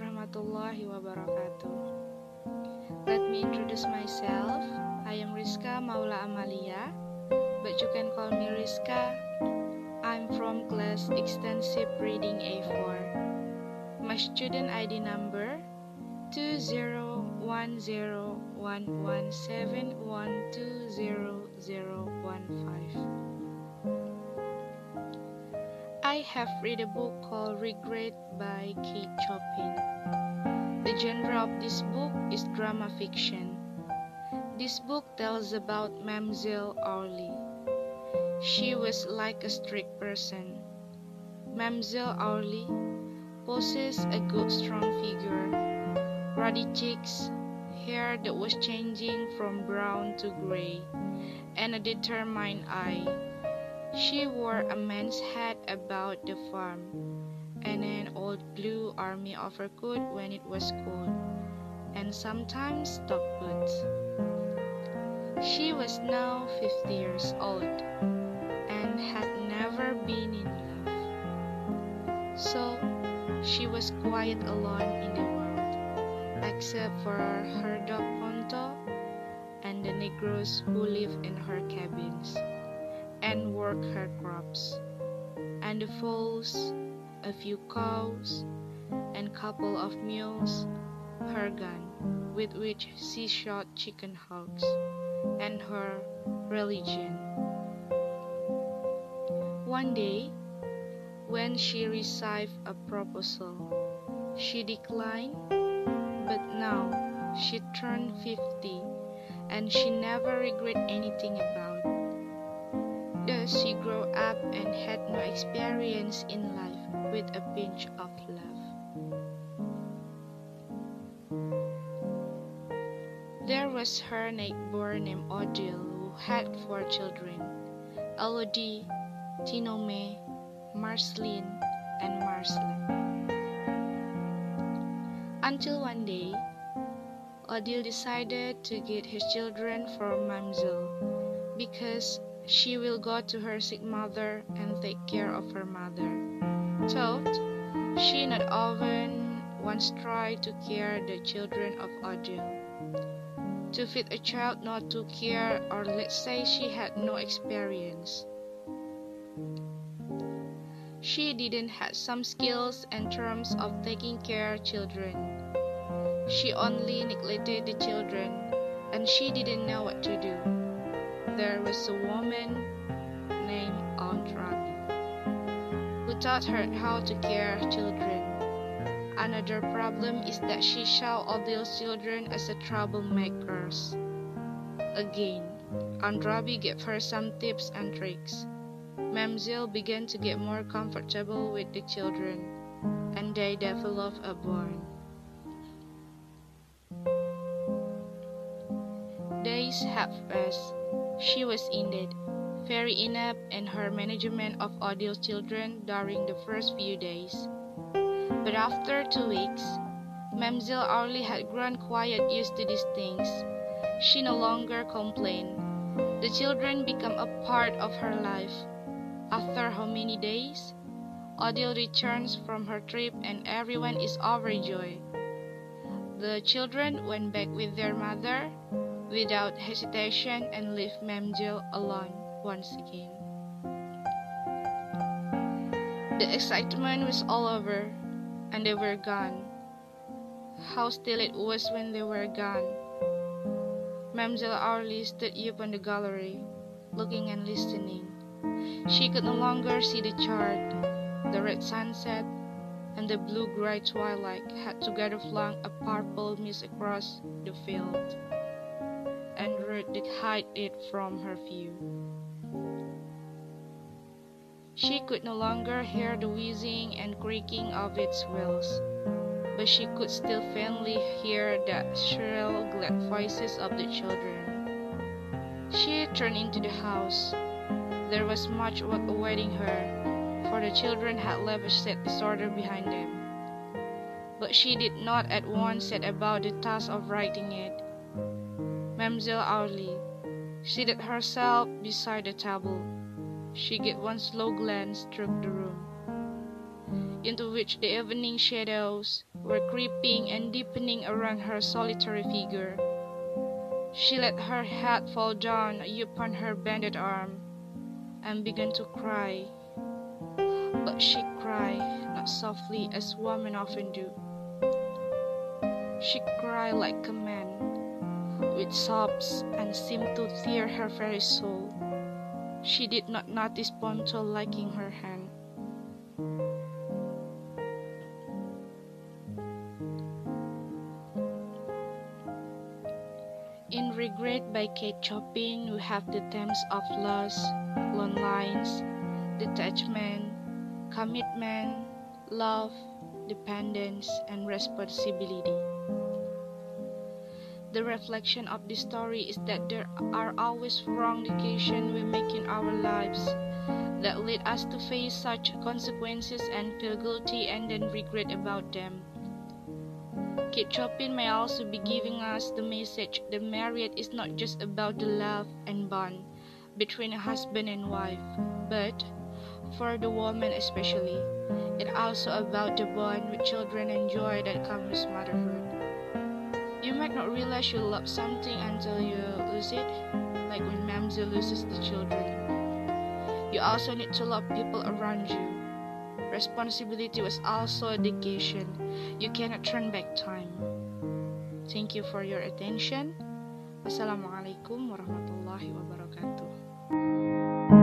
warahmatullahi wabarakatuh. Let me introduce myself. I am Rizka Maula Amalia, but you can call me Rizka. I'm from class Extensive Reading A4. My student ID number 20101171200015. I have read a book called Regret by Kate Chopin. The genre of this book is drama fiction. This book tells about Mamselle Aurélie. She was like a strict person. Mamselle Aurélie possessed a good strong figure, ruddy cheeks, hair that was changing from brown to gray, and a determined eye. She wore a man's hat about the farm, and an old blue army overcoat when it was cold, and sometimes top boots. She was now fifty years old, and had never been in love. So she was quite alone in the world, except for her dog Ponto and the Negroes who lived in her cabins and work her crops, and the fowls, a few cows, and couple of mules, her gun, with which she shot chicken hawks, and her religion. One day, when she received a proposal, she declined, but now she turned fifty, and she never regret anything about Thus she grew up and had no experience in life with a pinch of love. There was her neighbor named Odile who had four children Elodie, Ti Nomme, Marceline, and Marceline. Until one day, Odile decided to get his children from Mamselle because she will go to her sick mother and take care of her mother. Thought she not often once tried to care the children of Odile. To feed a child not to care, or let's say she had no experience. She didn't have some skills in terms of taking care of children. She only neglected the children, and she didn't know what to do there was a woman named Aunt Rabi who taught her how to care children. Another problem is that she saw all those children as troublemakers. Again, Aunt Rabi gave her some tips and tricks. Mamselle began to get more comfortable with the children, and they developed a bond. Days have passed, she was indeed very inept in her management of Odile's children during the first few days. But after two weeks, Mamselle Aurélie had grown quite used to these things. She no longer complained. The children became a part of her life. After how many days? Odile returns from her trip and everyone is overjoyed. The children went back with their mother without hesitation and leave Mamselle alone once again. The excitement was all over, and they were gone. How still it was when they were gone. Mamselle Aurélie stood up on the gallery, looking and listening. She could no longer see the chart, the red sunset, and the blue-gray twilight had together flung a purple mist across the field and root to hide it from her view. She could no longer hear the whizzing and creaking of its wheels, but she could still faintly hear the shrill, glad voices of the children. She turned into the house. There was much work awaiting her, for the children had left a sad disorder behind them. But she did not at once set about the task of righting it. Mamselle Aurélie seated herself beside the table. She gave one slow glance through the room. into which the evening shadows were creeping and deepening around her solitary figure. She let her head fall down upon her bended arm and began to cry. But she cried not softly as women often do. She cried like a man, with sobs and seemed to tear her very soul. She did not notice Ponto liking her hand. In Regret by Kate Chopin, we have the themes of loss, loneliness, detachment, commitment, love, dependence, and responsibility. The reflection of this story is that there are always wrong decisions we make in our lives that lead us to face such consequences and feel guilty and then regret about them. Kate Chopin may also be giving us the message that marriage is not just about the love and bond between a husband and wife, but for the woman especially, it's also about the bond with children and joy that comes with motherhood. You might not realize you love something until you lose it, like when Mamsie loses the children. You also need to love people around you Responsibility was also a dedication. You cannot turn back time. Thank you for your attention. Wassalamualaikum warahmatullahi wabarakatuh.